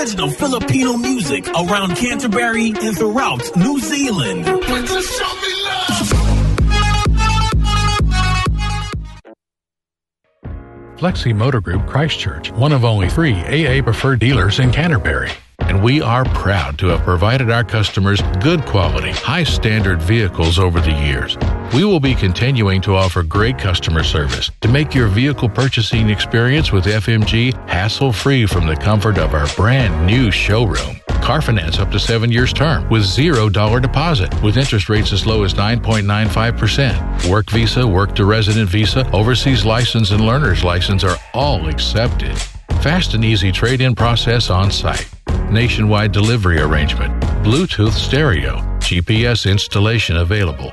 Original Filipino music around Canterbury and throughout New Zealand. Flexi Motor Group Christchurch, one of only three AA preferred dealers in Canterbury. And we are proud to have provided our customers good quality, high standard vehicles over the years. We will be continuing to offer great customer service to make your vehicle purchasing experience with FMG hassle free from the comfort of our brand new showroom. Car finance up to seven years term with zero dollar deposit with interest rates as low as 9.95%. Work visa, work to resident visa, overseas license, and learner's license are all accepted. Fast and easy trade in process on site. Nationwide delivery arrangement. Bluetooth stereo. GPS installation available.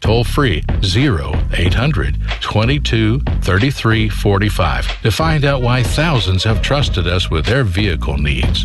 toll free 0800 22 33 45 to find out why thousands have trusted us with their vehicle needs.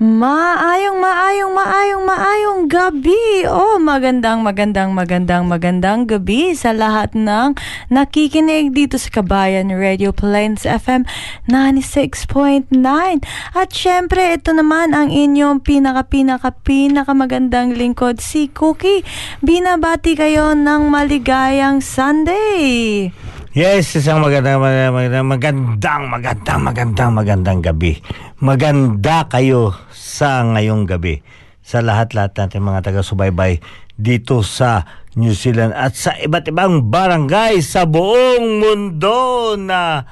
Maayong, maayong, maayong, maayong gabi. Oh, magandang, magandang, magandang, magandang gabi sa lahat ng nakikinig dito sa Kabayan Radio Plains FM 96.9. At syempre, ito naman ang inyong pinaka, pinaka, pinaka magandang lingkod, si Cookie. Binabati kayo ng maligayang Sunday. Yes, isang magandang, magandang, magandang, magandang, magandang, magandang gabi. Maganda kayo sa ngayong gabi. Sa lahat-lahat natin mga taga-subaybay dito sa New Zealand at sa iba't ibang barangay sa buong mundo na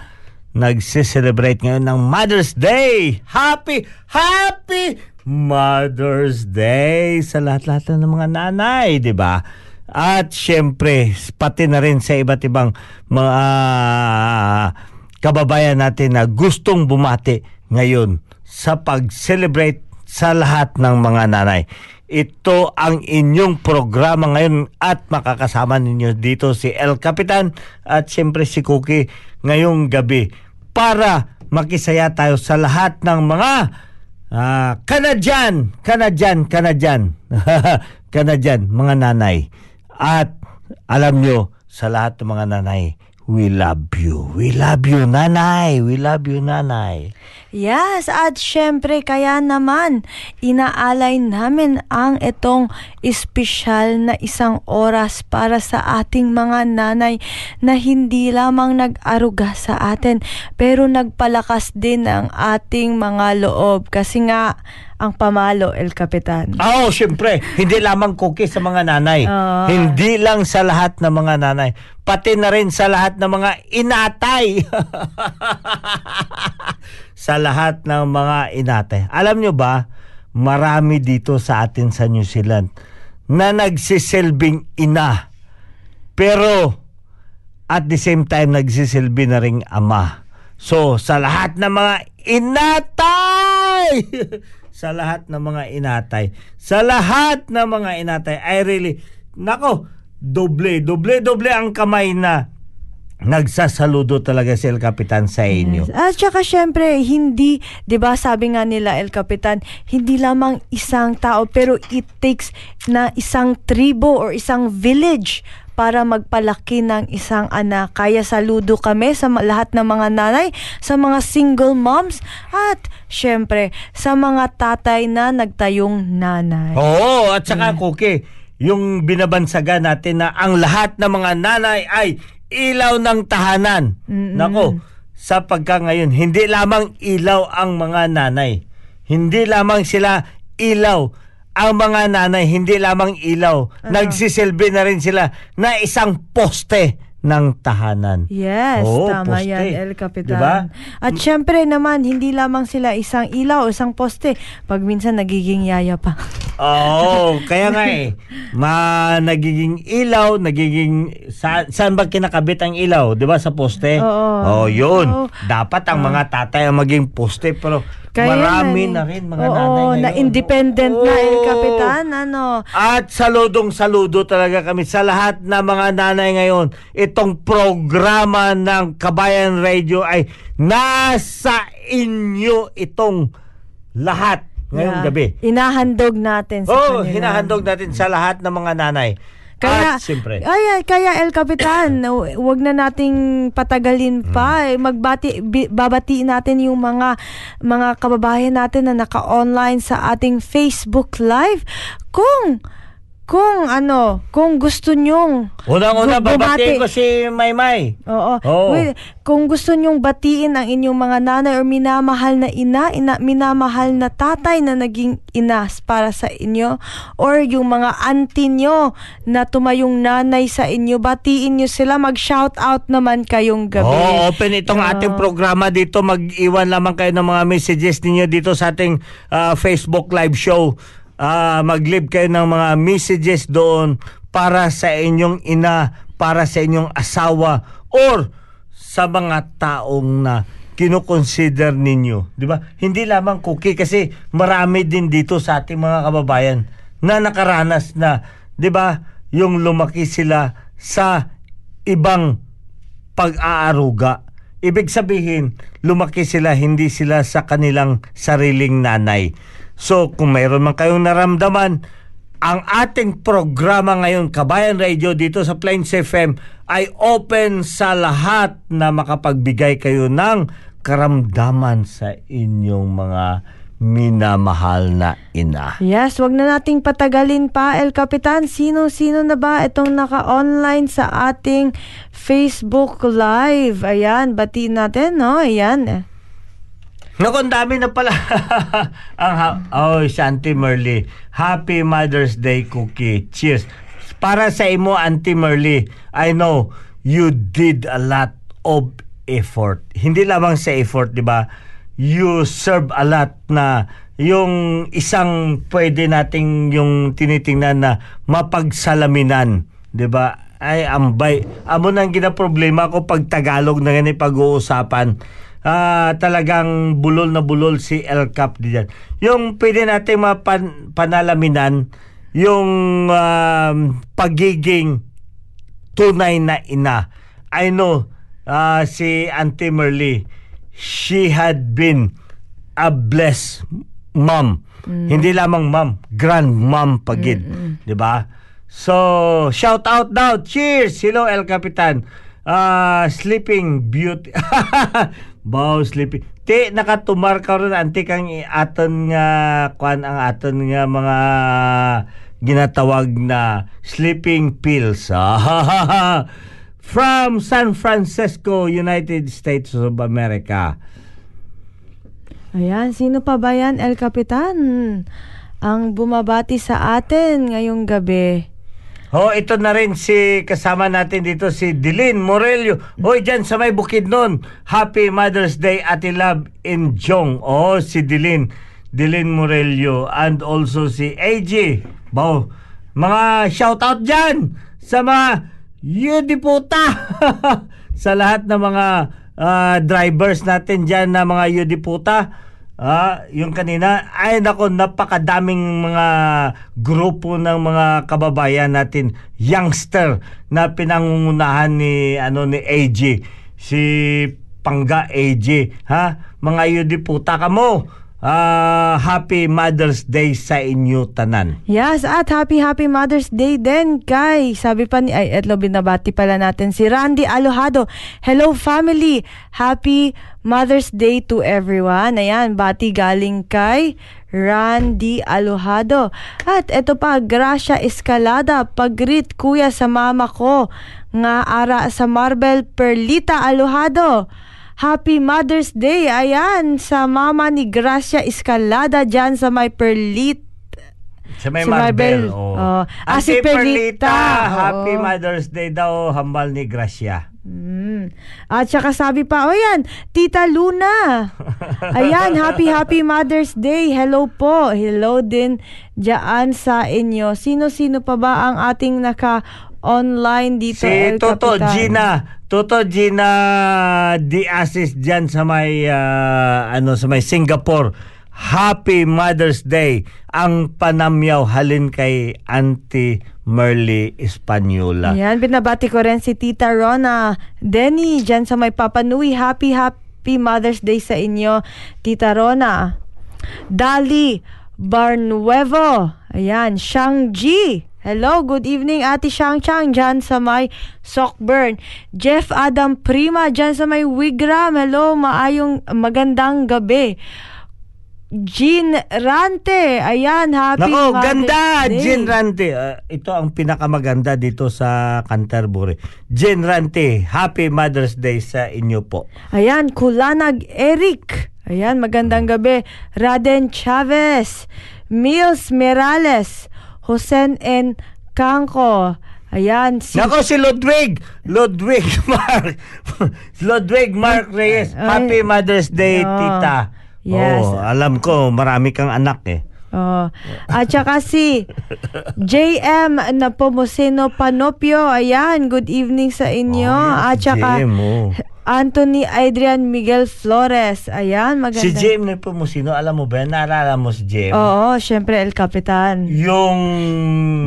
nagse-celebrate ngayon ng Mother's Day. Happy, happy Mother's Day sa lahat-lahat ng mga nanay, di ba? At syempre, pati na rin sa iba't ibang mga kababayan natin na gustong bumati ngayon sa pag-celebrate sa lahat ng mga nanay. Ito ang inyong programa ngayon at makakasama ninyo dito si El Capitan at syempre si Cookie ngayong gabi para makisaya tayo sa lahat ng mga uh, Kanadyan, Kanadyan, Kanadyan, Kanadyan, mga nanay. At alam nyo, sa lahat ng mga nanay, we love you. We love you, nanay. We love you, nanay. Yes, at syempre kaya naman inaalay namin ang itong espesyal na isang oras para sa ating mga nanay na hindi lamang nag-aruga sa atin pero nagpalakas din ang ating mga loob. Kasi nga ang pamalo, El Capitan. Oo, oh, syempre. Hindi lamang cookie sa mga nanay. Oh. Hindi lang sa lahat ng mga nanay. Pati na rin sa lahat ng mga inatay. sa lahat ng mga inatay. Alam nyo ba, marami dito sa atin sa New Zealand na nagsisilbing ina. Pero at the same time nagsisilbi na ring ama. So, sa lahat ng mga inatay! sa lahat ng mga inatay, sa lahat ng mga inatay, I really nako, doble, doble, doble ang kamay na nagsasaludo talaga si El Capitan sa inyo. Yes. At saka syempre, hindi, 'di ba sabi nga nila El Capitan, hindi lamang isang tao pero it takes na isang tribo or isang village para magpalaki ng isang anak. Kaya saludo kami sa lahat ng mga nanay, sa mga single moms, at syempre, sa mga tatay na nagtayong nanay. Oo, at saka Cookie, yung binabansaga natin na ang lahat ng mga nanay ay ilaw ng tahanan. Nako, sa pagka ngayon, hindi lamang ilaw ang mga nanay. Hindi lamang sila ilaw. Ang mga nanay, hindi lamang ilaw. Nagsisilbi na rin sila na isang poste ng tahanan. Yes, Oo, tama poste. yan, El Capitan. Diba? At syempre naman, hindi lamang sila isang ilaw o isang poste. Pag minsan nagiging yaya pa. Oo, kaya nga eh. Ma, nagiging ilaw, nagiging... Sa, saan ba kinakabit ang ilaw? Di ba sa poste? Oo. Oh, yun. Oo. Dapat ang mga tatay ang maging poste, pero Kaya marami yan, na eh. rin mga Oo, nanay ngayon. na independent na, El Oo. Capitan. Ano? At saludong saludo talaga kami sa lahat na mga nanay ngayon. Itong programa ng Kabayan Radio ay nasa inyo itong lahat ngayong Yeah. gabi. Inahandog natin sa Oo, oh, kanila. hinahandog natin sa lahat ng mga nanay. Kaya, At siyempre, ay, ay, kaya El Capitan, wag na nating patagalin pa. Hmm. Eh, Magbati, bi- babatiin natin yung mga mga kababayan natin na naka-online sa ating Facebook Live. Kung kung ano, kung gusto nyong unang-una gu- babatiin bumati- ko si Maymay. Oo. Oo. Wait, kung gusto nyong batiin ang inyong mga nanay or minamahal na ina, ina, minamahal na tatay na naging ina para sa inyo or yung mga auntie nyo na tumayong nanay sa inyo, batiin nyo sila, mag-shout out naman kayong gabi. Oh, open itong Oo. ating programa dito. Mag-iwan lamang kayo ng mga messages ninyo dito sa ating ah, Facebook live show. Ah, mag-leave kayo ng mga messages doon para sa inyong ina, para sa inyong asawa, or sa mga taong na kinukonsider ninyo. Di ba? Hindi lamang cookie kasi marami din dito sa ating mga kababayan na nakaranas na, di ba, yung lumaki sila sa ibang pag-aaruga. Ibig sabihin, lumaki sila hindi sila sa kanilang sariling nanay. So, kung mayroon man kayong naramdaman, ang ating programa ngayon, Kabayan Radio dito sa Plains FM ay open sa lahat na makapagbigay kayo ng karamdaman sa inyong mga minamahal na ina. Yes, wag na nating patagalin pa, El Capitan. Sino-sino na ba itong naka-online sa ating Facebook Live? Ayan, batiin natin, no? Ayan. Naku, ang dami na pala. ang ha- oh, Shanti Merly. Happy Mother's Day cookie. Cheers. Para sa imo, Auntie Merly, I know you did a lot of effort. Hindi lamang sa effort, di ba? You serve a lot na yung isang pwede nating yung tinitingnan na mapagsalaminan, 'di ba? Ay ambay. Amo nang ginaproblema ko pag Tagalog na ganit pag-uusapan. Ah, talagang bulol na bulol si El Cap diyan. Yung pwede nating mapan, panalaminan yung um, pagiging tunay na ina. I know ah, si Auntie Merly, she had been a blessed mom. Hindi lamang mom, grandmom pagid, 'di ba? So, shout out daw. Cheers. Hello El Capitan. Ah, sleeping beauty. Bow sleeping. Ti nakatumar ka ron anti kang aton nga kwan ang aton nga mga ginatawag na sleeping pills. From San Francisco, United States of America. Ayan, sino pa ba yan, El Capitan? Ang bumabati sa atin ngayong gabi. Oh, ito na rin si kasama natin dito si Dilin Morelio. Hoy, dyan sa may bukid nun. Happy Mother's Day, Ate Love in Jong. Oh, si Dilin. Dilin Morelio. And also si AJ. Wow. Mga shoutout dyan sa mga Yudiputa. sa lahat ng mga ah, drivers natin dyan na mga Yudiputa. Ah, yung kanina, ay nako, napakadaming mga grupo ng mga kababayan natin, youngster na pinangungunahan ni ano ni AG, si Pangga AG, ha? Mga yudiputa ka mo. Ah, happy Mother's Day sa inyo tanan. Yes, at happy happy Mother's Day din kay sabi pa ni ay etlo binabati pala natin si Randy Alohado. Hello family. Happy Mother's Day to everyone. Ayan, bati galing kay Randy Alohado. At eto pa, Gracia Escalada, pagrit kuya sa mama ko nga ara sa Marble Perlita Alohado. Happy Mother's Day. Ayan, sa mama ni Gracia Escalada dyan sa may Perlit. Sa may Si Marbel. Marbel. Oh. Oh. Ah, si Ate Perlita. Happy Oo. Mother's Day daw, hambal ni Gracia. Mm. At saka sabi pa, o yan, Tita Luna. Ayan, happy happy Mother's Day. Hello po. Hello din dyan sa inyo. Sino-sino pa ba ang ating naka-online dito? Si El Toto Capitan? Gina, Toto Gina Diasis diyan sa may ah, ano sa may Singapore. Happy Mother's Day ang panamyaw halin kay Auntie Merly Espanyola. Ayan, binabati ko rin si Tita Rona. Denny, dyan sa may Papanui. Happy, happy Mother's Day sa inyo, Tita Rona. Dali Barnuevo. Ayan, Shang-Ji. Hello, good evening Ate Shang Chang dyan sa may Sockburn. Jeff Adam Prima dyan sa may Wigram. Hello, maayong magandang gabi. Jean Rante. Ayan, happy Nako, Mother's ganda, Day. Jen Rante. Ah, ito ang pinakamaganda dito sa Canterbury. Jen Rante, Happy Mother's Day sa inyo po. Ayan, Kulanag Eric. Ayan, magandang gabi. Raden Chavez. Mills Merales. Josen N. Kanko. Ayan, si... Nako si Ludwig, Ludwig Mark, Ludwig Mark Reyes. Happy Mother's Day, Oh, tita. yes. Oh, alam ko, marami kang anak eh. Oh. At saka si JM Napomuceno Panopio. Ayan, good evening sa inyo. At saka JM, oh. Anthony Adrian Miguel Flores. Ayan, maganda. Si JM na po mo, sino? Alam mo ba? Naalala mo si JM? Oo, syempre El Capitan. Yung...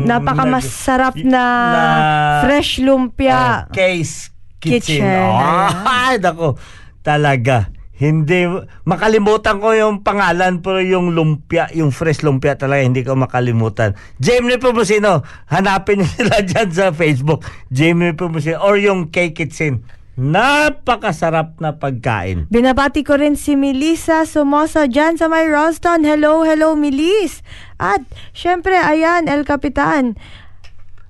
Napakamasarap na, na- fresh lumpia. Oh, case kitchen. Kitchen, Oh, ay, nako. Talaga. Hindi, makalimutan ko yung pangalan pero yung lumpia, yung fresh lumpia talaga hindi ko makalimutan. Jamie Pumusino, hanapin niyo sila dyan sa Facebook. Jamie Pumusino or yung cake kitchen. Napakasarap na pagkain. Binabati ko rin si Melissa Sumoso dyan sa may Ralston. Hello, hello, Melis. At, syempre, ayan, El Capitan.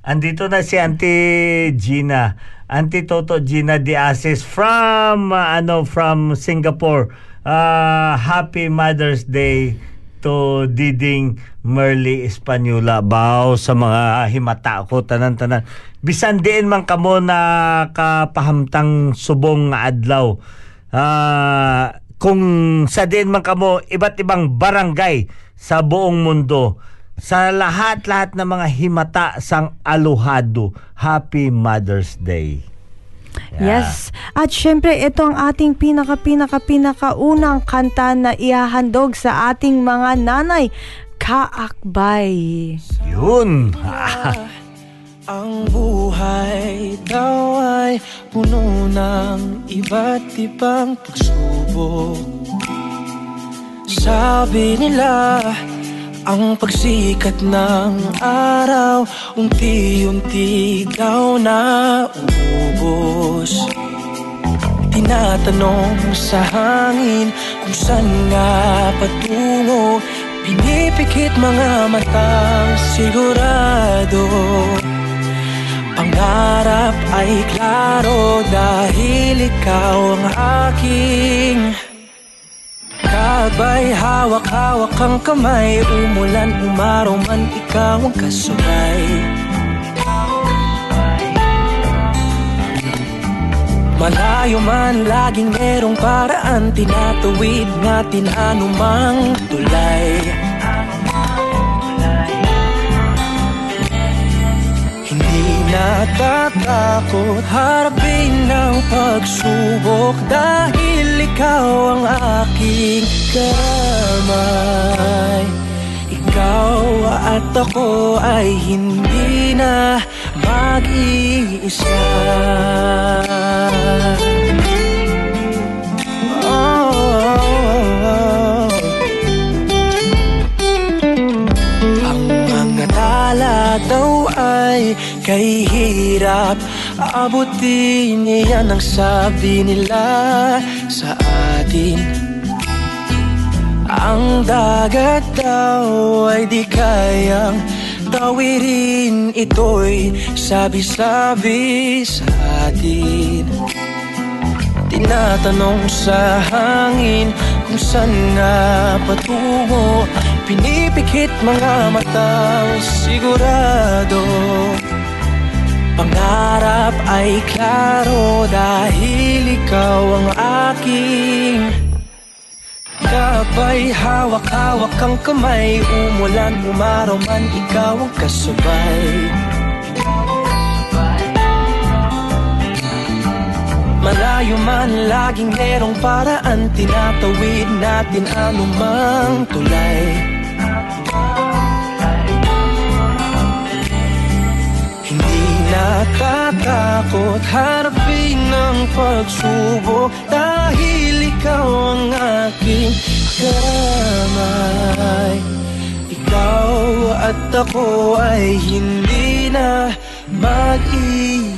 Andito na si Auntie Gina. Auntie Toto Gina Diasis from uh, ano from Singapore. Uh, happy Mother's Day to Diding Merly Espanyola. Bao sa mga himata ko tanan-tanan. Bisan diin man kamo na kapahamtang subong nga adlaw. Ah, kung sa din man kamo iba't ibang barangay sa buong mundo sa lahat-lahat ng mga himata sang aluhado. Happy Mother's Day. Yes. At syempre, ito ang ating pinaka, pinaka, pinaka unang kanta na ihahandog sa ating mga nanay. Kaakbay. Yun. Ang buhay daw ay puno ng iba't ibang pagsubok Sabi nila, ang pagsikat ng araw Unti-unti daw na ubos Tinatanong sa hangin kung saan nga patungo Pinipikit mga matang sigurado. Pangarap ay klaro dahil ikaw ang aking Kabay, hawak-hawak ang kamay Umulan, umaraw man, ikaw ang kasabay Malayo man, laging merong paraan. Tinatawid natin anumang tulay natatakot harapin ng pagsubok Dahil ikaw ang aking kamay. Ikaw at ako ay hindi na mag-iisa. Daw ay kay hirap Abutin niya ang sabi nila sa atin. Ang dagat daw ay di kayang tawirin Ito'y sabi-sabi sa atin. Tinatanong sa hangin kung saan nga patungo. Pinipikit mga matang sigurado Pangarap ay klaro dahil ikaw ang aking Kapay hawak-hawak ang kamay Umulan, umaraw man, ikaw ang kasabay. Malayo man, laging merong paraan Tinatawid natin anumang tulay natatakot harapin ng pagsubok Dahil ikaw ang aking kamay. Ikaw at ako ay hindi na mag-isa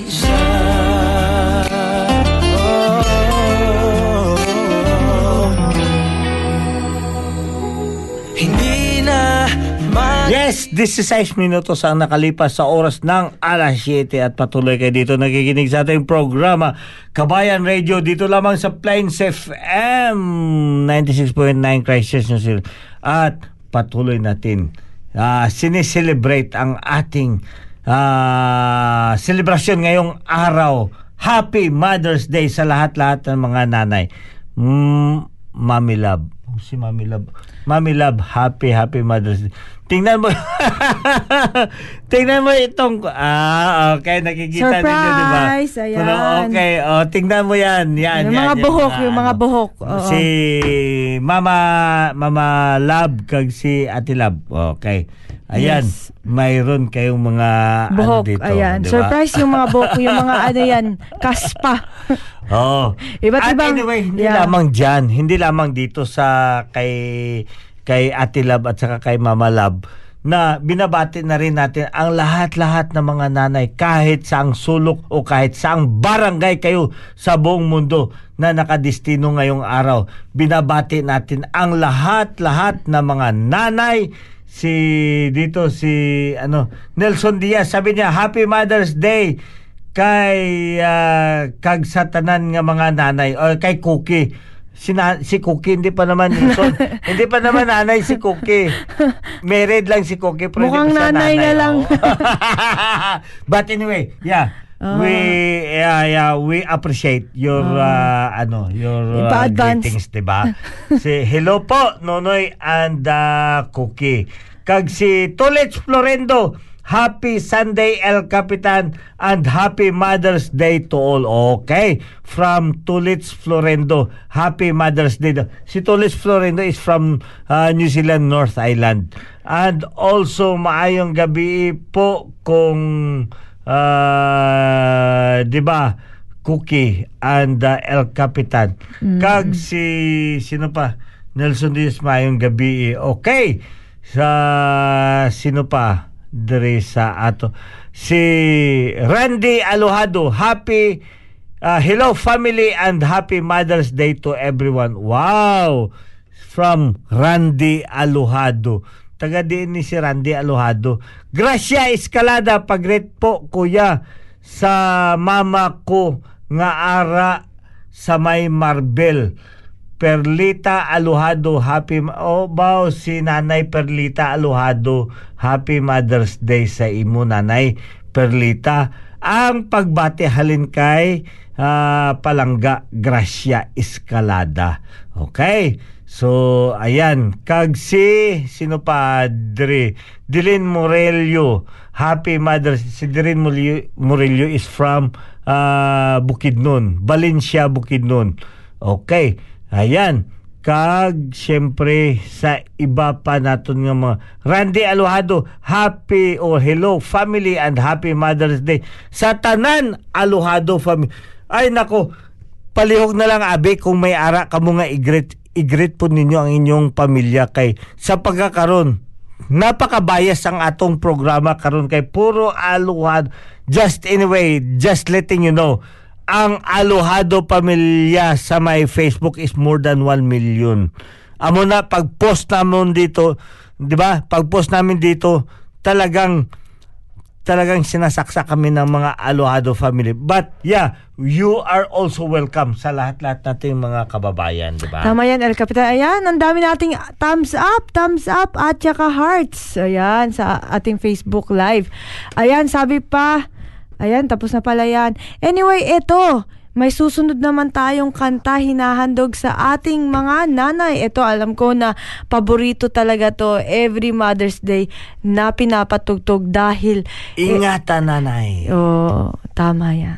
Yes, 16 minutos ang nakalipas sa oras ng alas 7 at patuloy kayo dito nakikinig sa ating programa Kabayan Radio dito lamang sa Plains FM 96.9 Christchurch New Zealand. at patuloy natin uh, sineselebrate ang ating ah, selebrasyon ngayong araw. Happy Mother's Day sa lahat-lahat ng mga nanay. Mm, Mami Love. Si Mami Love. Mami Love, happy, happy Mother's Day. Tingnan mo. tingnan mo itong ah okay nakikita ninyo di ba? Surprise! Ayan. Pero okay, oh tingnan mo yan. Yan, Yung yan, mga yan, buhok, mga yung mga ano. buhok. Oo. Si Mama Mama Love kag si Ate Love. Okay. Ayan, Yes. mayroon kayong mga buhok, ano dito, ayan. di ba? Surprise yung mga buhok, yung mga ano yan, kaspa. Oh. Iba't At ibang- anyway, hindi yeah. lamang diyan, hindi lamang dito sa kay kay Ate Love at saka kay Mama Love na binabati na rin natin ang lahat-lahat ng mga nanay kahit saang sulok o kahit saang barangay kayo sa buong mundo na nakadestino ngayong araw. Binabati natin ang lahat-lahat ng mga nanay. Si dito si ano Nelson Diaz. Sabi niya Happy Mother's Day. Kay ah, kag sa tanan nga mga nanay o kay Cookie si, na, si Cookie hindi pa naman Nelson hindi pa naman nanay si Cookie married lang si Cookie pero Mukhang siya nanay nga lang. oo. but anyway yeah Ah. we yeah, yeah we appreciate your ah, ano your Ipa-advance. greetings diba si hello po Nonoy and ah, Cookie kag si Tulits Florendo Happy Sunday El Capitan and Happy Mother's Day to all. Okay. From Tulits Florendo. Happy Mother's Day. Si Tulits Florendo is from uh, New Zealand North Island. And also maayong gabi po kung uh, 'di ba Cookie and uh, El Capitan. Kag si sino pa? Nelson Diaz maayong gabi. Okay. Sa sino pa? Dere sa ato. Si Randy Alohado. Happy uh, hello family and happy Mother's Day to everyone. Wow. From Randy Alohado. Taga din ni si Randy Alohado. Gracia Escalada, pagret po kuya sa mama ko nga ara sa may Marbel. Perlita Aluhado, happy oh bao si Nanay Perlita Aluhado, happy Mother's Day sa imo Nanay Perlita. Ang pagbati halin kay ah, Palangga Gracia Escalada. Okay? So, ayan. Kag si, sino pa? Dre. Dilin Morelio. Happy Mother's Si Dilin Morelio is from uh, Bukidnon. Valencia, Bukidnon. Okay. Ayan. Kag, syempre, sa iba pa naton nga mga Randy Aluhado, happy or hello family and happy Mother's Day. Sa tanan, Aluhado family. Ay, nako, palihog na lang, Abe, kung may ara ka mo nga i-greet i-greet po ninyo ang inyong pamilya kay sa pagkakaroon napaka-bias ang atong programa karon kay puro aluhad just anyway just letting you know ang aluhado pamilya sa my Facebook is more than 1 million amo na pag-post namin dito di ba pag-post namin dito talagang talagang sinasaksa kami ng mga Alohado family. But yeah, you are also welcome sa lahat-lahat nating mga kababayan, di ba? Tama yan, El Capitan. Ayan, ang dami nating thumbs up, thumbs up, at saka hearts. Ayan, sa ating Facebook Live. Ayan, sabi pa, ayan, tapos na pala yan. Anyway, ito, may susunod naman tayong kanta hinahandog sa ating mga nanay. Ito alam ko na paborito talaga to every Mother's Day na pinapatugtog dahil Ingatan, eh, nanay. Oh, tama yan.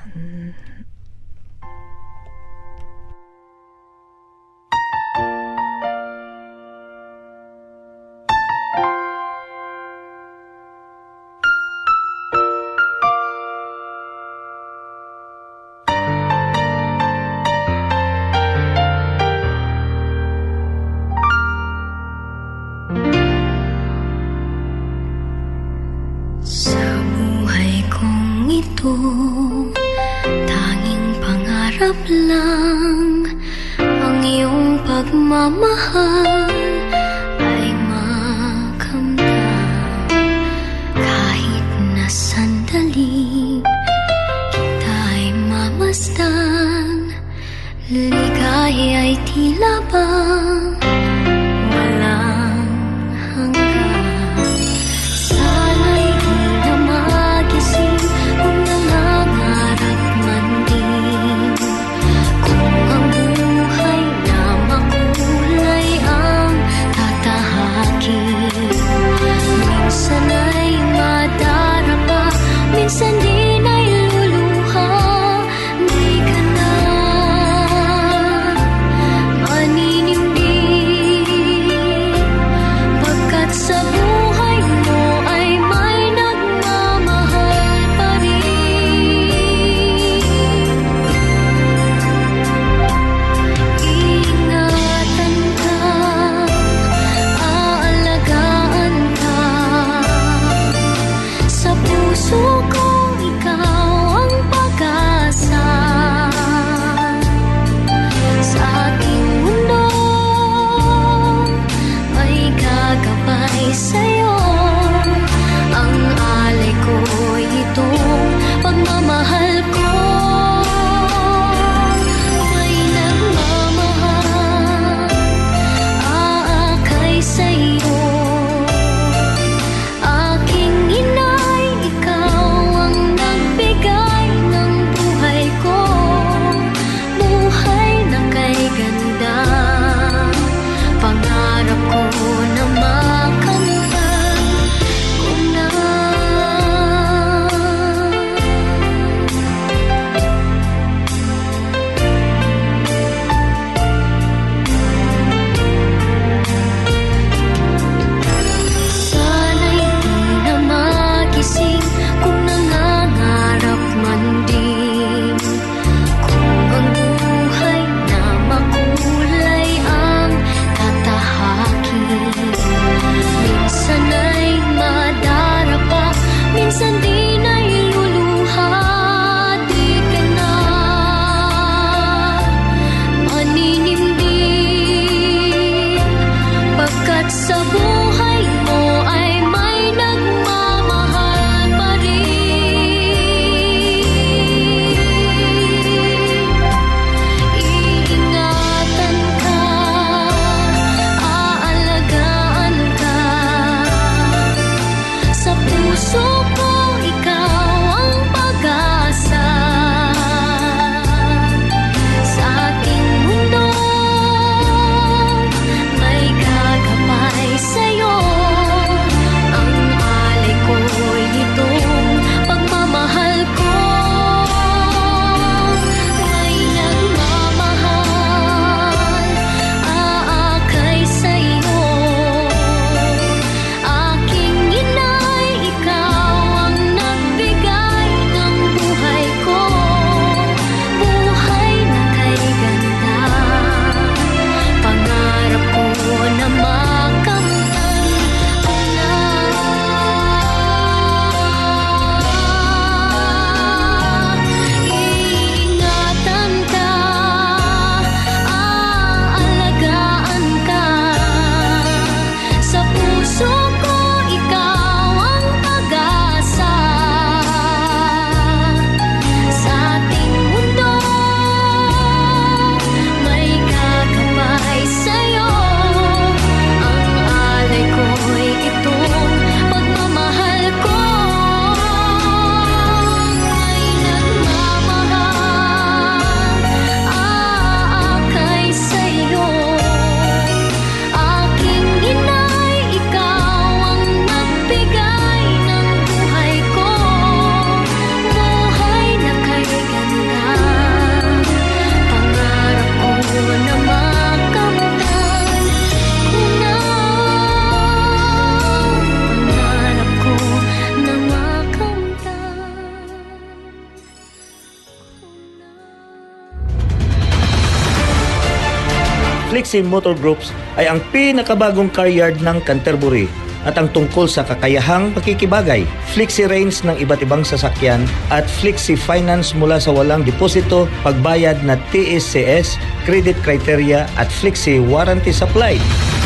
Flexi Motor Groups ay ang pinakabagong car yard ng Canterbury at ang tungkol sa kakayahang pakikibagay, flexi range ng iba't ibang sasakyan at flexi finance mula sa walang deposito, pagbayad na TSCS, credit criteria at flexi warranty supply.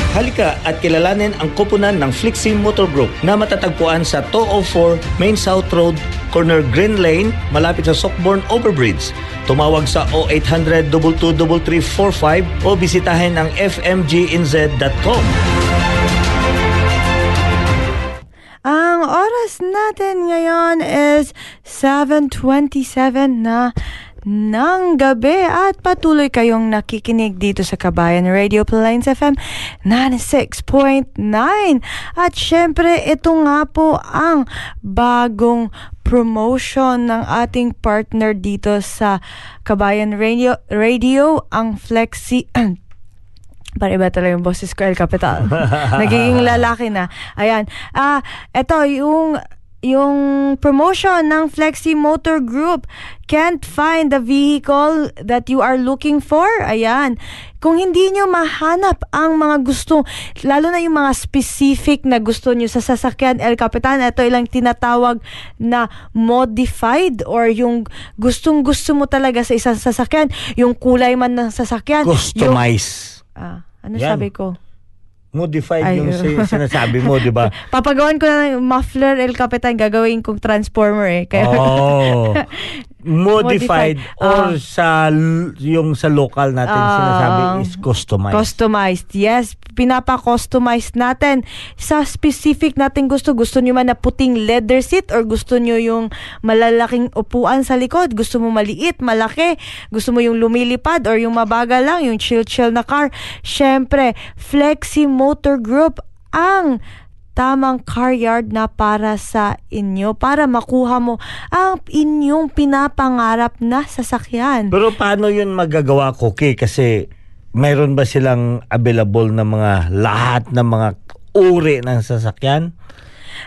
Halika at kilalanin ang koponan ng Flexi Motor Group na matatagpuan sa 204 Main South Road, corner Green Lane, malapit sa Sockborn Overbridge. Tumawag sa 0800 22345 o bisitahin ang fmginz.com. Ang oras natin ngayon is 7.27 na ng gabi at patuloy kayong nakikinig dito sa Kabayan Radio Plains FM 96.9 at syempre ito nga po ang bagong promotion ng ating partner dito sa Kabayan Radio, Radio ang Flexi para iba talaga yung boses ko, El Capital. Nagiging lalaki na. Ayan. Ah, eto, yung yung promotion ng Flexi Motor Group can't find the vehicle that you are looking for. Ayan. Kung hindi nyo mahanap ang mga gusto, lalo na yung mga specific na gusto nyo sa sasakyan, El Capitan, ito ilang tinatawag na modified or yung gustong gusto mo talaga sa isang sasakyan, yung kulay man ng sasakyan. Yung, Customize. ah, ano Yan. sabi ko? Modified Ay, yung oh. si- sinasabi mo, di ba? Papagawan ko na ng muffler El Capitan, gagawin kong transformer eh. Kaya, Oh. Modified, Modified. or Ah. sa yung sa local natin Ah. sinasabi is customized. Customized. Yes, pinapa-customize natin sa specific natin gusto. Gusto nyo man na puting leather seat or gusto nyo yung malalaking upuan sa likod. Gusto mo maliit, malaki. Gusto mo yung lumilipad or yung mabagal lang, yung chill-chill na car. Syempre, Flexi Motor Group ang tamang car yard na para sa inyo para makuha mo ang inyong pinapangarap na sasakyan. Pero paano yun magagawa, Cookie? Kasi mayroon ba silang available na mga lahat ng mga uri ng sasakyan?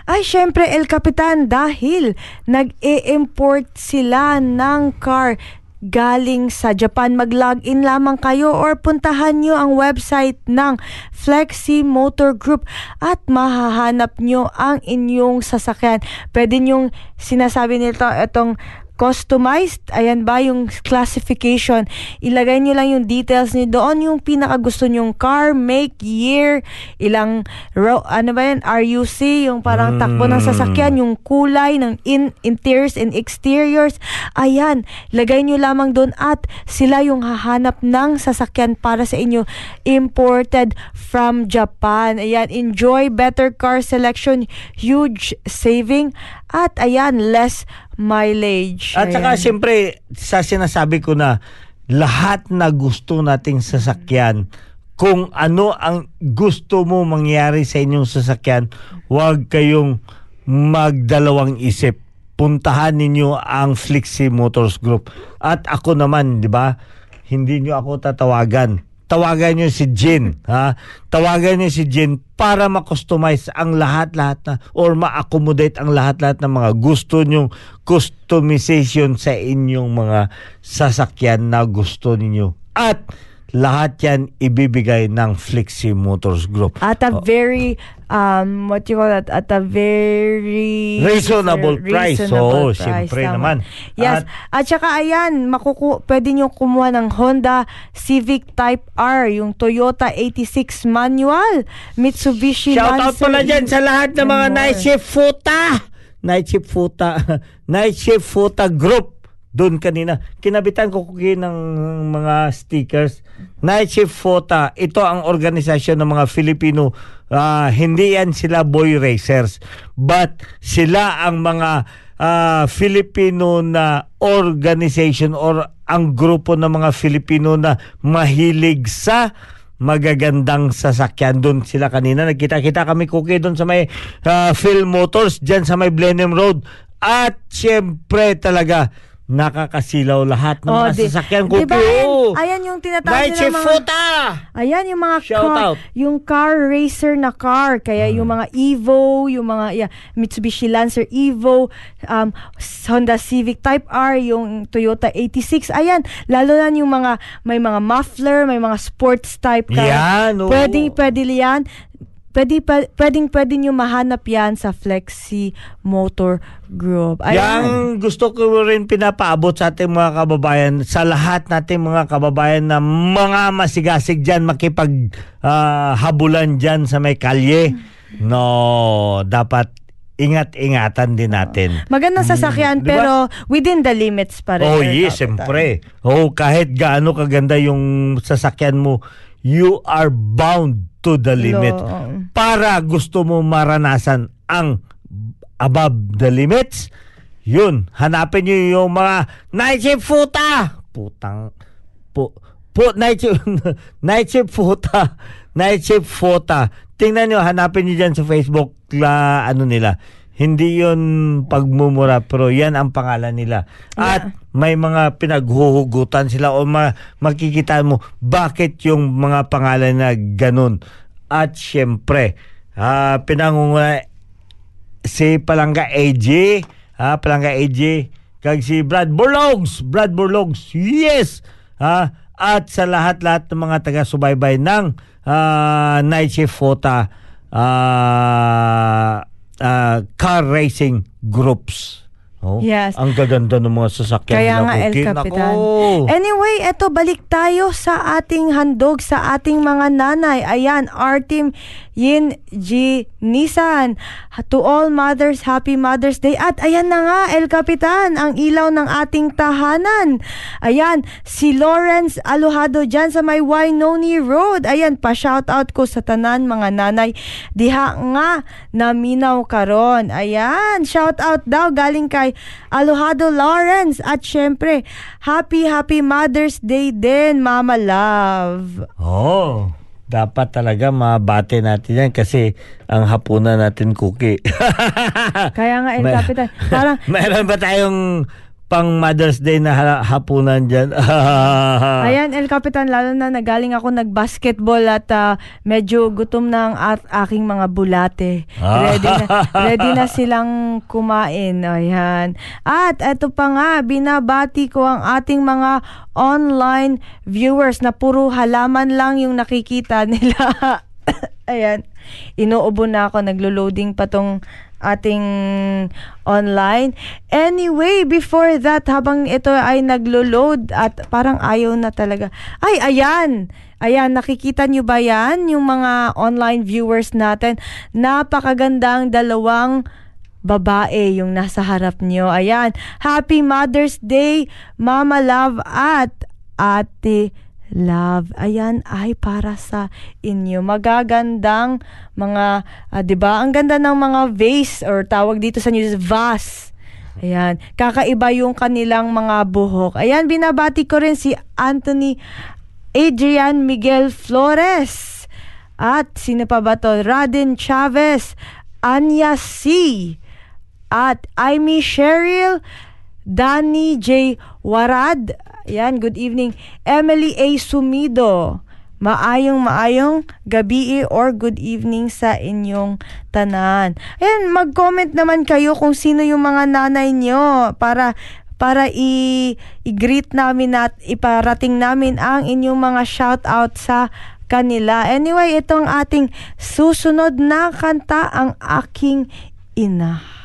Ay, syempre, El Capitan, dahil nag-e-import sila ng car galing sa Japan. Mag-login lamang kayo or puntahan nyo ang website ng Flexi Motor Group at mahahanap nyo ang inyong sasakyan. Pwede nyong sinasabi nito itong customized, ayan ba yung classification. Ilagay nyo lang yung details nyo doon, yung pinaka gusto nyong car, make, year, ilang, ro- ano ba yan, RUC, yung parang takbo ng sasakyan, yung kulay ng in, interiors and exteriors. Ayan, lagay nyo lamang doon at sila yung hahanap ng sasakyan para sa inyo imported from Japan. Ayan, enjoy better car selection, huge saving, at ayan, less mileage. At saka Ayan. siyempre, sa sinasabi ko na lahat na gusto nating sasakyan, kung ano ang gusto mo mangyari sa inyong sasakyan, huwag kayong magdalawang isip. Puntahan ninyo ang Flexi Motors Group. At ako naman, di ba, hindi nyo ako tatawagan. Tawagan nyo si Jin, ha? Tawagan nyo si Jin para ma-customize ang lahat-lahat na or ma-accommodate ang lahat-lahat ng mga gusto nyong customization sa inyong mga sasakyan na gusto ninyo. At lahat yan ibibigay ng Flexi Motors Group. At a very, um, what you call that? At a very... Reasonable price. Oo, siyempre tama. naman. Yes. At, saka ayan, makuku pwede nyo kumuha ng Honda Civic Type R, yung Toyota 86 manual, Mitsubishi Shout out Lancer. pala dyan sa lahat ng mga night shift futa. Night shift futa. night shift futa group. Doon kanina. Kinabitan ko kuki ng mga stickers. Night shift futa. Ito ang organisasyon ng mga Filipino. ah, hindi yan sila boy racers. But sila ang mga ah, Filipino na organization or ang grupo ng mga Filipino na mahilig sa magagandang sasakyan doon sila kanina nagkita-kita kami cookie doon sa may uh, Phil Motors diyan sa may Blenheim Road at syempre talaga nakakasilaw lahat ng Oh, mga di- sasakyan ko. di ba, ayan, ayan yung tinatawag nila mga- futa! Ayan yung mga Shout car, out. yung car racer na car. Kaya yung mga Evo, yung mga yeah, Mitsubishi Lancer Evo, um, Honda Civic Type R, yung Toyota 86. Ayan, lalo na yung mga may mga muffler, may mga sports type car. Yan, oo. Pwede, pwede yan. Pwede, pwede, pwedeng, pwede nyo mahanap yan sa Flexi Motor Group. Ayan. Yang gusto ko rin pinapaabot sa ating mga kababayan, sa lahat nating mga kababayan na mga masigasig dyan, makipag ah, habulan dyan sa may kalye. No, dapat ingat-ingatan din natin. Magandang sasakyan Mm, pero within the limits pa rin. Oh, yes, siyempre. Oh, kahit gaano kaganda yung sasakyan mo, you are bound to the limit. Lo- Para gusto mo maranasan ang above the limits, yun, hanapin nyo yung mga night shift futa. Putang, pu, pu, night shift, night shift futa. Night shift futa. Tingnan nyo, hanapin nyo dyan sa Facebook, la, ano nila. Hindi yun pagmumura, pero yan ang pangalan nila. At may mga pinaghuhugutan sila o ma, makikita mo bakit yung mga pangalan na ganun. At syempre, ah pinangunguna si Palangga AJ, ah Palangga AJ, kag si Brad Burlogs, Brad Burlogs. Yes. Ah at sa lahat-lahat ng mga taga-subaybay ng ah, Night Shift Fota ah, ah, car racing groups. Oh, Yes. Ang gaganda ng mga sasakyan Kaya nila, nga, El. Capitan. Anyway, eto, balik tayo sa ating handog, sa ating mga nanay. Ayan, R-Team Yin G Nissan. To all mothers, happy Mother's Day. At ayan na nga, El Capitan, ang ilaw ng ating tahanan. Ayan, si Lawrence Alojado dyan sa may Wainoni Road. Ayan, pa-shoutout ko sa tanan mga nanay. Diha nga, naminaw karon. Ayan, shoutout daw galing kay Alojado Lawrence. At syempre, happy, happy Mother's Day din, Mama Love. Oh, dapat talaga mabate natin yan kasi ang hapunan natin cookie. Kaya nga, El May- Capitan, parang Meron ba tayong pang Mother's Day na ha- hapunan dyan? Ayan, El Capitan, lalo na nagaling ako nag-basketball at ah, medyo gutom na ang aking mga bulate. Ready na, ready na silang kumain. Ayan. At eto pa nga, binabati ko ang ating mga online viewers na puro halaman lang yung nakikita nila. Ayan. Inuubo na ako, naglo-loading pa tong ating online. Anyway, before that, habang ito ay naglo-load at parang ayaw na talaga. Ay, ayan! Ayan, nakikita nyo ba yan? Yung mga online viewers natin. Napakagandang dalawang babae yung nasa harap nyo. Ayan. Happy Mother's Day, Mama Love at Ate Love. Ayan ay para sa inyo. Magagandang mga, ah, 'di ba? Ang ganda ng mga vase or tawag dito sa news vase. Ayan, kakaiba yung kanilang mga buhok. Ayan, binabati ko rin si Anthony Adrian Miguel Flores. At sino pa ba to? Radin Chavez, Anya C. At Amy Cheryl, Danny J. Warad. Yan, good evening. Emily A. Sumido. Maayong maayong gabi or good evening sa inyong tanan. Ayan, mag-comment naman kayo kung sino yung mga nanay nyo para para i- i-greet namin at iparating namin ang inyong mga shout out sa kanila. Anyway, itong ating susunod na kanta ang aking ina.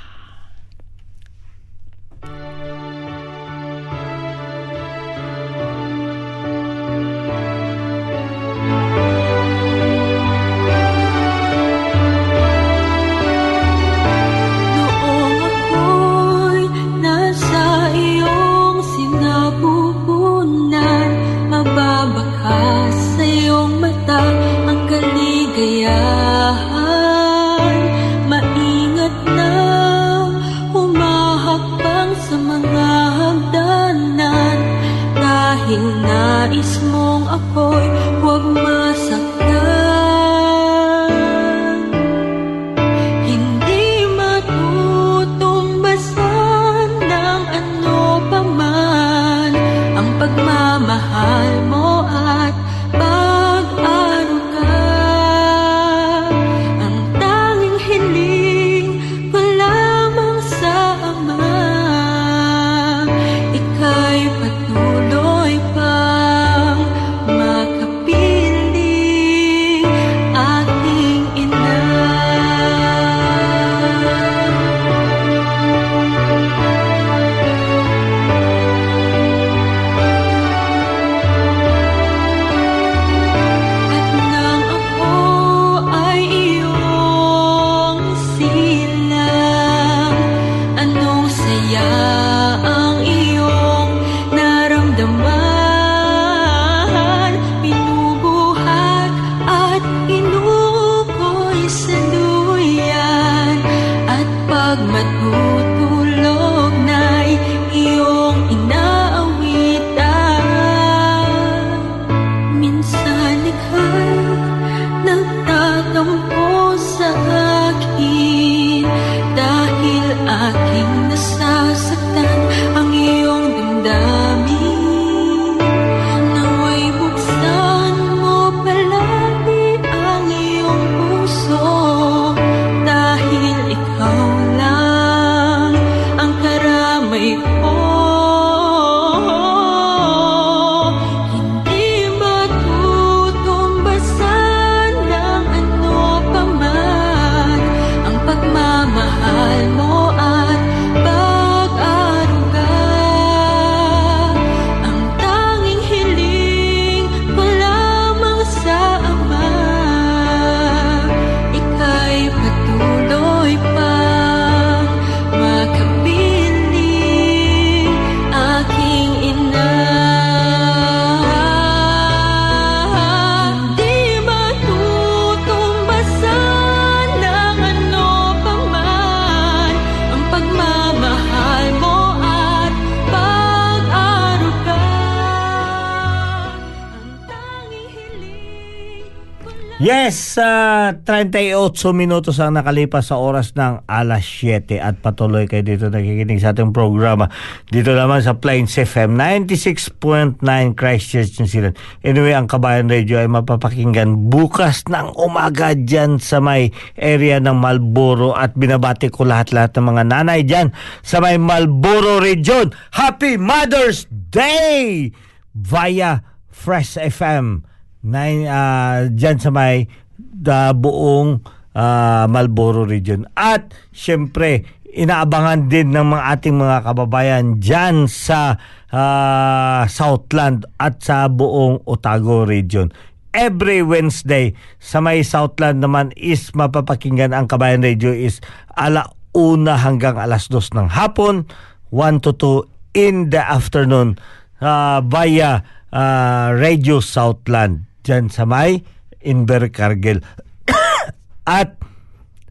Yes, uh, 38 minutos ang nakalipas sa oras ng alas 7 at patuloy kayo dito nakikinig sa ating programa dito naman sa Plains FM 96.9 Christchurch, New Zealand. Anyway, ang Kabayan Radio ay mapapakinggan bukas ng umaga dyan sa may area ng Malboro at binabati ko lahat-lahat ng mga nanay dyan sa may Malboro region. Happy Mother's Day! Via Fresh FM nine, uh, dyan sa may da, buong uh, Malboro region. At syempre, inaabangan din ng mga ating mga kababayan dyan sa uh, Southland at sa buong Otago region. Every Wednesday sa may Southland naman is mapapakinggan ang Kabayan Radio is ala una hanggang alas dos ng hapon, 1 to 2 in the afternoon uh, via uh, Radio Southland dyan sa may Invercargill. At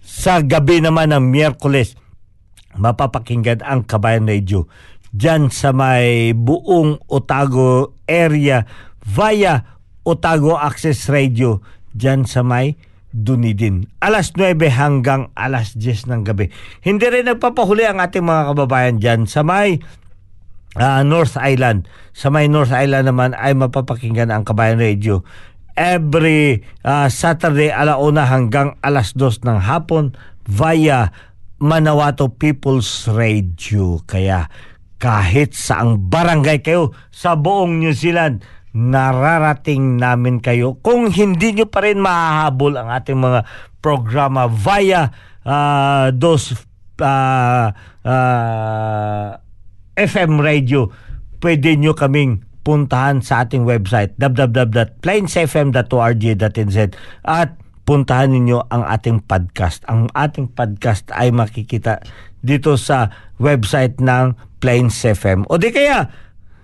sa gabi naman ng Miyerkules, mapapakinggan ang Kabayan Radio dyan sa may buong Otago area via Otago Access Radio dyan sa may Dunidin. Alas 9 hanggang alas 10 ng gabi. Hindi rin nagpapahuli ang ating mga kababayan dyan sa may uh, North Island. Sa may North Island naman ay mapapakinggan ang Kabayan Radio every uh, Saturday alauna hanggang alas 2 ng hapon via Manawato People's Radio. Kaya kahit saang barangay kayo sa buong New Zealand, nararating namin kayo. Kung hindi nyo pa rin mahahabol ang ating mga programa via uh, those uh, uh, FM radio, pwede nyo kaming puntahan sa ating website www.plainsfm.org.nz at puntahan ninyo ang ating podcast. Ang ating podcast ay makikita dito sa website ng Plains FM. O di kaya,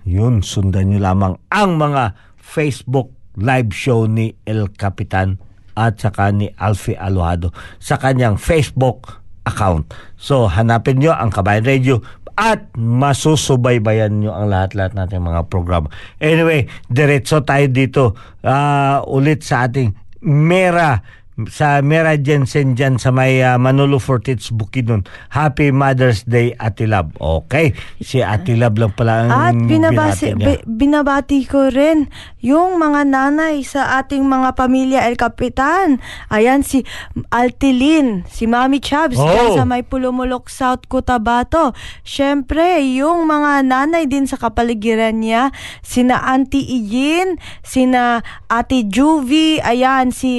yun, sundan nyo lamang ang mga Facebook live show ni El Capitan at saka ni Alfie Alohado sa kanyang Facebook account. So, hanapin nyo ang Kabayan Radio at masusubaybayan nyo ang lahat-lahat natin mga program. Anyway, diretso tayo dito uh, ulit sa ating Mera sa Mera Jensen dyan sa may uh, Manolo Fortits Bukidnon. Happy Mother's Day, Atilab. Okay, si Atilab lang pala ang At binabasi, binati binabati ko rin yung mga nanay sa ating mga pamilya El Capitan. Ayan si Altilin, si Mami Chabs Oh. sa may Pulumulok South Cotabato. Syempre, yung mga nanay din sa kapaligiran niya, sina Auntie Iyin, sina Ate Juvie, ayan si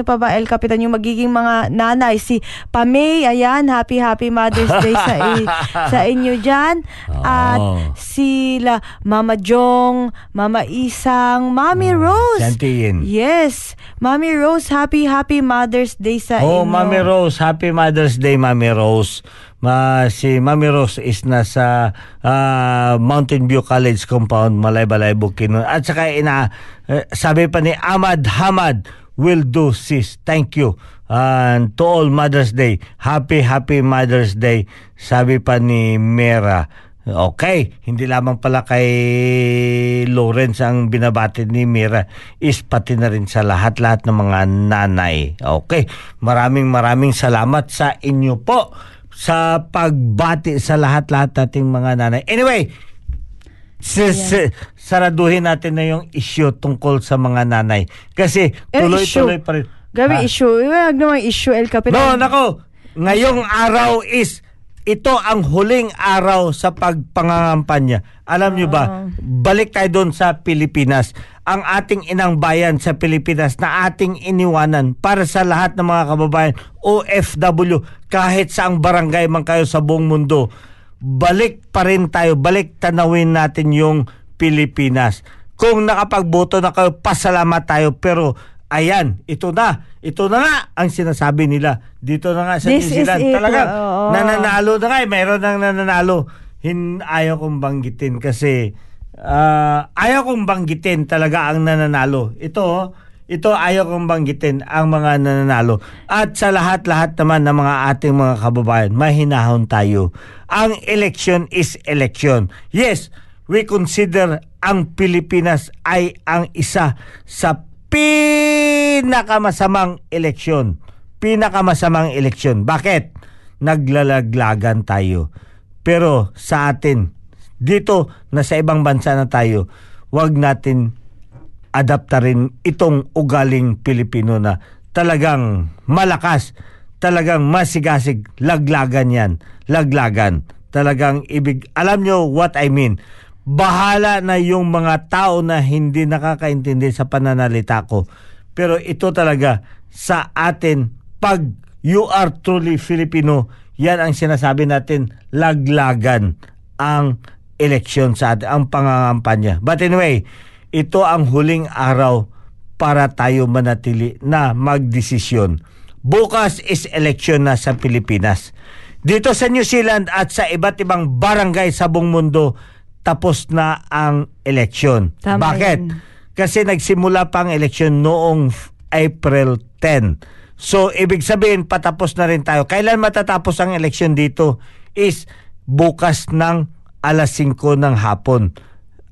sino pa ba El Capitan yung magiging mga nanay si Pamay, ayan, happy happy Mother's Day sa i- sa inyo diyan. At Oh. sila Mama Jong, Mama Isang, Mami Rose. Santiin. Yes, Mami Rose, happy happy Mother's Day sa Oh, inyo. Mami Rose, Happy Mother's Day, Mami Rose. Ma, si Mami Rose is nasa ah, Mountain View College compound, Malaybalay, Bukidnon. At saka ina, eh, sabi pa ni Ahmad Hamad, will do sis. Thank you. And to all Mother's Day, happy happy Mother's Day. Sabi pa ni Mera. Okay, hindi lamang pala kay Lawrence ang binabati ni Mira is pati na rin sa lahat-lahat ng mga nanay. Okay, maraming maraming salamat sa inyo po sa pagbati sa lahat-lahat nating mga nanay. Anyway, si, si- saraduhin natin na yung issue tungkol sa mga nanay. Kasi Eh, tuloy-tuloy pa rin. Grabe Ha? issue. Iwag naman issue El No, Capitan. nako. Ngayong araw is ito ang huling araw sa pagpangangampanya. Alam nyo ba, balik tayo doon sa Pilipinas. Ang ating inang bayan sa Pilipinas na ating iniwanan para sa lahat ng mga kababayan, OFW, kahit saang barangay man kayo sa buong mundo, balik pa rin tayo, balik tanawin natin yung Pilipinas. Kung nakapagboto na kayo, pasalamat tayo. Pero ayan, ito na. Ito na nga ang sinasabi nila. Dito na nga sa This New Zealand. it, Talagang oo. nananalo na nga. eh. Mayroon nang nananalo. Hin, ayaw kong banggitin kasi ah, ayaw kong banggitin talaga ang nananalo. Ito, oh, ito ayaw kong banggitin ang mga nananalo. At sa lahat-lahat naman ng mga ating mga kababayan, mahinahon tayo. Ang election is election. Yes, we consider ang Pilipinas ay ang isa sa pinakamasamang eleksyon. Pinakamasamang eleksyon. Bakit? Naglalaglagan tayo. Pero sa atin, dito na sa ibang bansa na tayo, wag natin adaptarin itong ugaling Pilipino na talagang malakas, talagang masigasig, laglagan yan, laglagan. Talagang ibig, alam nyo what I mean. Bahala na yung mga tao na hindi nakakaintindi sa pananalita ko. Pero ito talaga sa atin, pag you are truly Filipino, yan ang sinasabi natin, laglagan ang eleksyon sa atin, ang pangangampanya. But anyway, ito ang huling araw para tayo manatili na magdesisyon. Bukas is election na sa Pilipinas. Dito sa New Zealand at sa iba't ibang barangay sa buong mundo, tapos na ang eleksyon. Tama Bakit? yan. Kasi nagsimula pa ang eleksyon noong April 10. So, ibig sabihin, patapos na rin tayo. Kailan matatapos ang eleksyon dito is bukas ng alas 5 ng hapon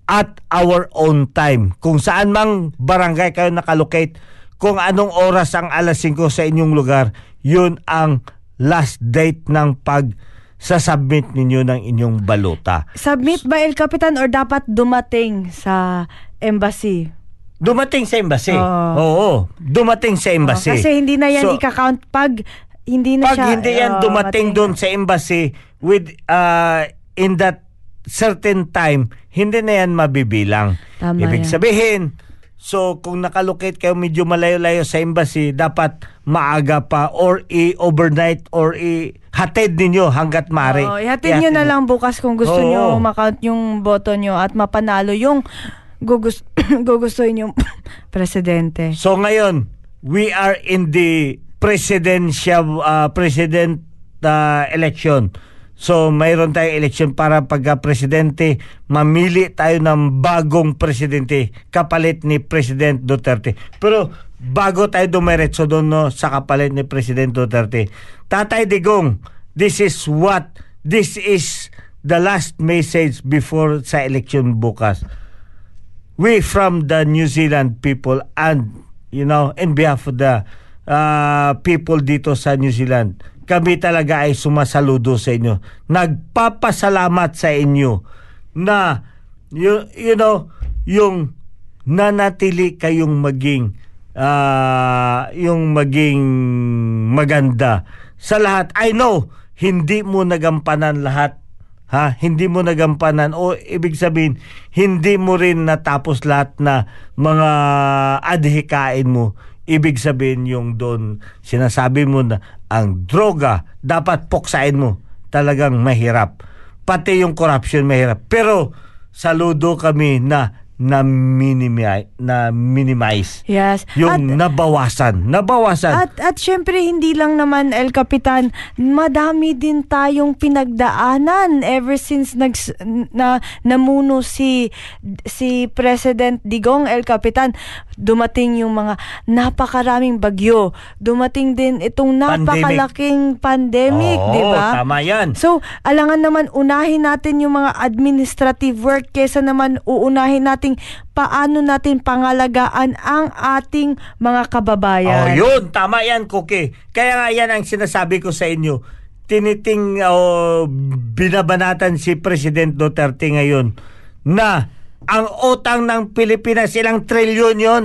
at our own time. Kung saan mang barangay kayo nakalocate, kung anong oras ang alas 5 sa inyong lugar, yun ang last date ng pag sasubmit ninyo ng inyong baluta. Submit ba El Capitan or dapat dumating sa embassy? Dumating sa embassy. Oo. Oo, dumating sa Oh, embassy. kasi hindi na yan So, ika-count pag hindi na pag siya. hindi yan oh, dumating mating- doon sa embassy with uh, in that certain time, hindi na yan mabibilang. Tama Ibig yan. sabihin, so kung nakalocate kayo medyo malayo-layo sa embassy, dapat maaga pa or i-overnight or i-hatid ninyo hanggat mari. Oh, ihatid nyo na lang bukas kung gusto Oo. nyo makount yung boto nyo at mapanalo yung gugus gugustuhin yung presidente. So ngayon, we are in the presidential uh, president uh, election. So mayroon tayong election para pagka presidente, mamili tayo ng bagong presidente kapalit ni President Duterte. Pero bago tayo dumiretso doon no, sa kapalit ni President Duterte, Tatay Digong, this is what, this is the last message before sa election bukas we from the New Zealand people and you know in behalf of the uh, people dito sa New Zealand kami talaga ay sumasaludo sa inyo nagpapasalamat sa inyo na you, you know yung nanatili kayong maging ah, yung maging maganda sa lahat I know hindi mo nagampanan lahat Ha? Hindi mo nagampanan o ibig sabihin hindi mo rin natapos lahat na mga adhikain mo. Ibig sabihin yung doon sinasabi mo na ang droga dapat puksain mo. Talagang mahirap. Pati yung corruption mahirap. Pero saludo kami na na minimize na minimize Yes. yung At- nabawasan nabawasan At at syempre hindi lang naman El Capitan, madami din tayong pinagdaanan ever since nag na namuno si si President Digong El Capitan. Dumating yung mga napakaraming bagyo. Dumating din itong Pandemic. napakalaking pandemic, Oo, 'di ba? tama yan So, alangan naman unahin natin yung mga administrative work kesa naman uunahin natin paano natin pangalagaan ang ating mga Oh, kababayan. yun, tama yan, Cookie. Kaya nga yan ang sinasabi ko sa inyo. Tiniting oh, binabanatan si President Duterte ngayon na ang utang ng Pilipinas ilang trilyon yon.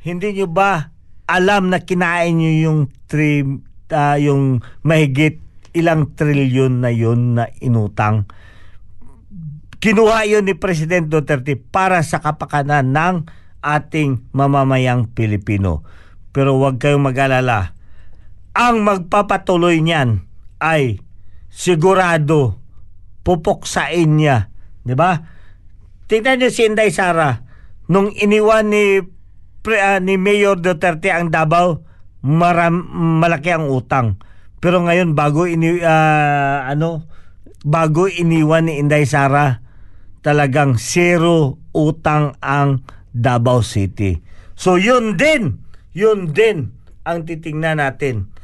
Hindi nyo ba alam na kinain nyo yung tri, ah, yung mahigit ilang trilyon na yon na inutang? Kinuha yun ni President Duterte para sa kapakanan ng ating mamamayang Pilipino. Pero huwag kayong mag-alala. Ang magpapatuloy niyan ay sigurado pupuksain niya. Di ba? Tingnan niyo si Inday Sara. Nung iniwan ni, pre, ah, ni Mayor Duterte ang Davao, maram, malaki ang utang. Pero ngayon bago ini ah, ano bago iniwan ni Inday Sara, talagang zero utang ang Davao City. So yun din, yun din ang titingnan natin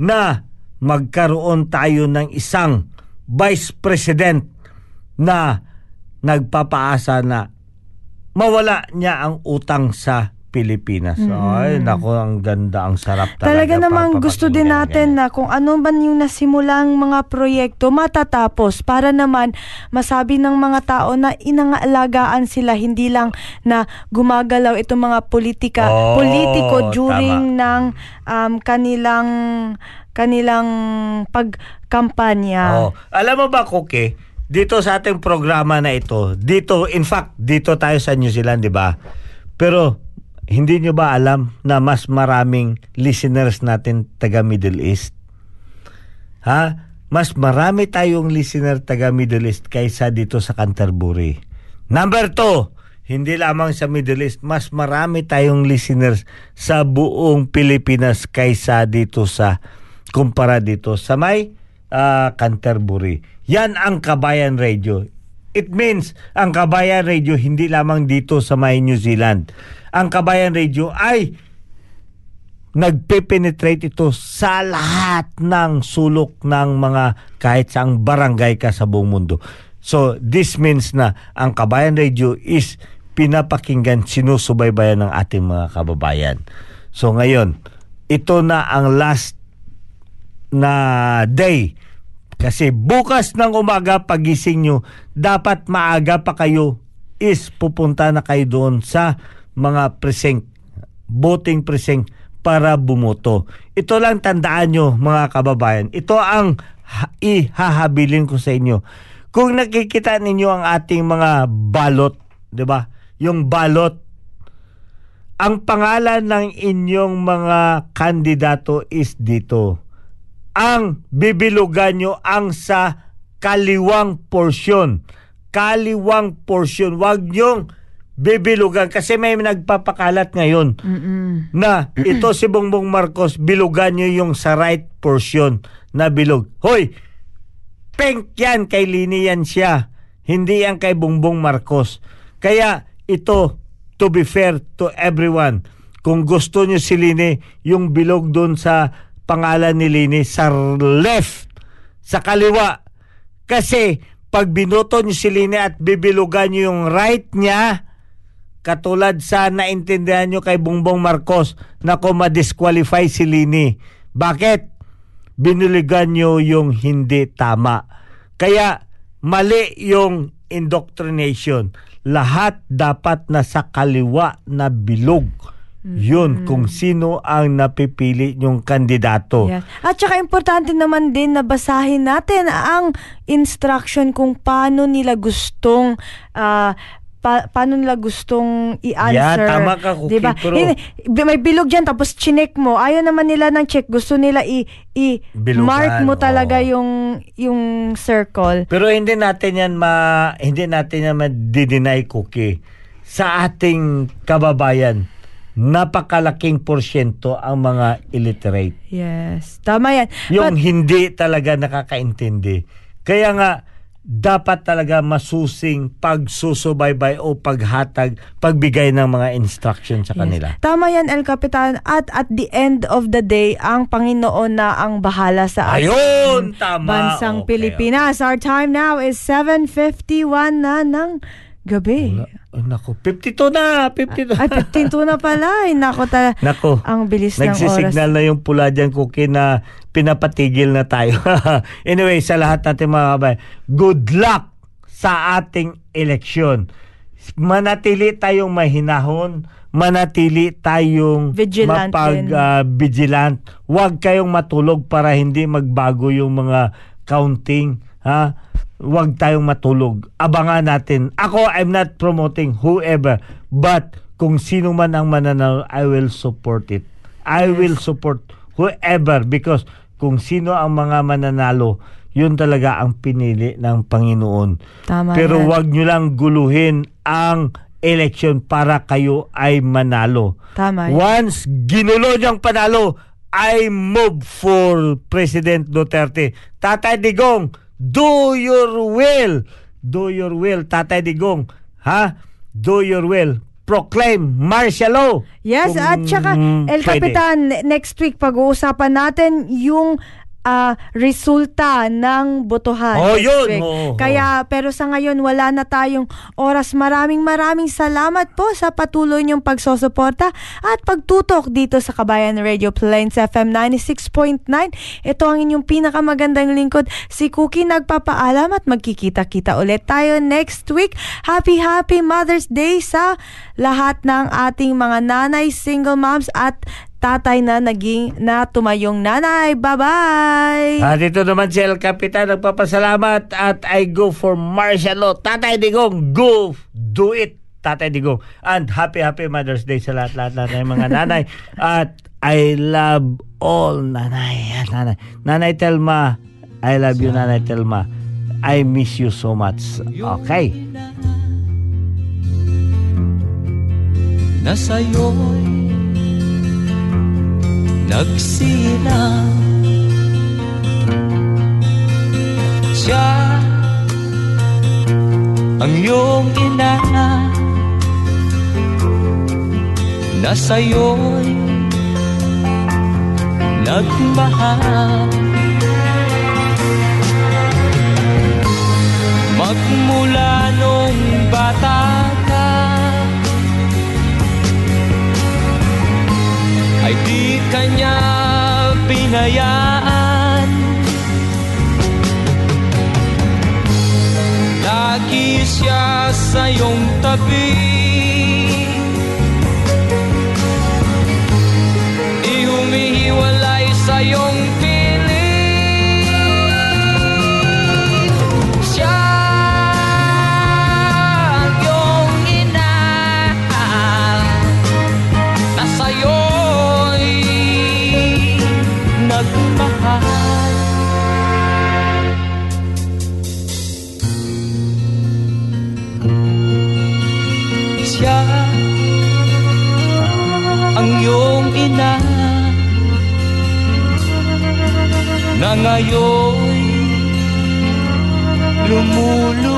na magkaroon tayo ng isang vice president na nagpapaasa na mawala niya ang utang sa Pilipinas. Ay, nako, ang ganda, ang sarap talaga. Mm. Talaga namang gusto din natin yan. na kung ano man yung nasimulang mga proyekto matatapos para naman masabi ng mga tao na inangalagaan sila hindi lang na gumagalaw itong mga politika Oo, politiko during ng um, kanilang kanilang pagkampanya. Oh, alam mo ba, Koke, dito sa ating programa na ito, dito, in fact, dito tayo sa New Zealand, di ba? Pero, hindi nyo ba alam na mas maraming listeners natin taga Middle East? Ha? Mas marami tayong listener taga Middle East kaysa dito sa Canterbury. Number two, hindi lamang sa Middle East, mas marami tayong listeners sa buong Pilipinas kaysa dito sa kumpara dito sa may ah, Canterbury. Yan ang Kabayan Radio. It means ang Kabayan Radio hindi lamang dito sa may New Zealand. Ang Kabayan Radio ay nagpe-penetrate ito sa lahat ng sulok ng mga kahit saang barangay ka sa buong mundo. So, this means na ang Kabayan Radio is pinapakinggan, sinusubaybayan ng ating mga kababayan. So, ngayon, ito na ang last na day. Kasi bukas ng umaga pagising nyo, dapat maaga pa kayo is pupunta na kayo doon sa mga precinct, voting precinct para bumoto. Ito lang tandaan nyo mga kababayan. Ito ang ha- ihahabilin ko sa inyo. Kung nakikita ninyo ang ating mga balot, 'di ba? Yung balot ang pangalan ng inyong mga kandidato is dito. Ang bibilugan nyo ang sa kaliwang porsyon. Kaliwang porsyon. Huwag nyong bibilugan kasi may nagpapakalat ngayon na ito si Bongbong Marcos bilugan nyo yung sa right portion na bilog. Hoy! Pink yan kay Lini yan siya. Hindi yan kay Bongbong Marcos. Kaya ito, to be fair to everyone, kung gusto nyo si Lini, yung bilog doon sa pangalan ni Lini sa left, sa kaliwa. Kasi pag binoto nyo si Lini at bibilugan nyo yung right niya, katulad sa naintindihan nyo kay Bongbong Marcos na kung ma-disqualify si Lini. Bakit? Binuligan nyo yung hindi tama. Kaya mali yung indoctrination. Lahat dapat nasa kaliwa na bilog. Yun kung sino ang napipili yung kandidato. Yes. At saka importante naman din na basahin natin ang instruction kung paano nila gustong ah, pa- paano nila gustong i-answer. Yeah, tama ka, Cookie, Diba? pero- Hindi, may bilog dyan, tapos chinek mo. Ayaw naman nila ng check. Gusto nila i, i Bilugan, mark mo talaga oo. yung yung circle. Pero hindi natin yan ma hindi natin yan ma-deny cookie sa ating kababayan napakalaking porsyento ang mga illiterate. Yes. Tama yan. Yung But- hindi talaga nakakaintindi. Kaya nga dapat talaga masusing pagsusubaybay o paghatag, pagbigay ng mga instruction sa kanila. Tama yan, El Capitan. At at the end of the day, ang Panginoon na ang bahala sa Ayun, tama. bansang Okay, Pilipinas. Our time now is 7.51 na ng gabi. Ay, naku, 52 na, 52. Ay, 15 na pala. Ay, nako ta. Nako. Ang bilis ng oras. Nagsisignal na yung pula dyan, Cookie, na pinapatigil na tayo. anyway, sa lahat natin mga kabayan, good luck sa ating eleksyon. Manatili tayong mahinahon, manatili tayong Vigilant mapag ah, vigilant. Huwag kayong matulog para hindi magbago yung mga counting, ha? Huwag tayong matulog. Abangan natin. Ako, I'm not promoting whoever, but kung sino man ang mananalo, I will support it. I will support whoever because kung sino ang mga mananalo, yun talaga ang pinili ng Panginoon. Tama Pero yan. wag nyo lang guluhin ang election para kayo ay manalo. Tama yan. Once ginulo niyang panalo, I move for President Duterte. Tatay Digong, do your will. Do your will, Tatay Digong. Ha? Do your will. Proclaim martial law. Yes, Kung at saka El pwede. Capitan, next week pag-uusapan natin yung ah, resulta ng botohan. Oh, yun. Oo, oo. Kaya pero sa ngayon wala na tayong oras. Maraming maraming salamat po sa patuloy niyong pagsusuporta at pagtutok dito sa Kabayan Radio Plains FM 96.9. Ito ang inyong pinakamagandang lingkod. Si Cookie nagpapaalam at magkikita-kita ulit tayo next week. Happy happy Mother's Day sa lahat ng ating mga nanay, single moms at tatay na naging na tumayong nanay. Bye-bye! At ito naman si El Capitan nagpapasalamat at I go for martial law. Tatay Digong, go! Do it! Tatay Digong. And happy, happy Mother's Day sa lahat-lahat ng mga nanay. At I love all nanay. Nanay, nanay Telma, I love you, Nanay Telma. I miss you so much. Okay. na nagsilang Siya ang iyong ina. Na sa'yo'y nagmahal. Magmula nung bata ay di kanya pinayaan. Lagi siya sa iyong tabi na ngayon lumulu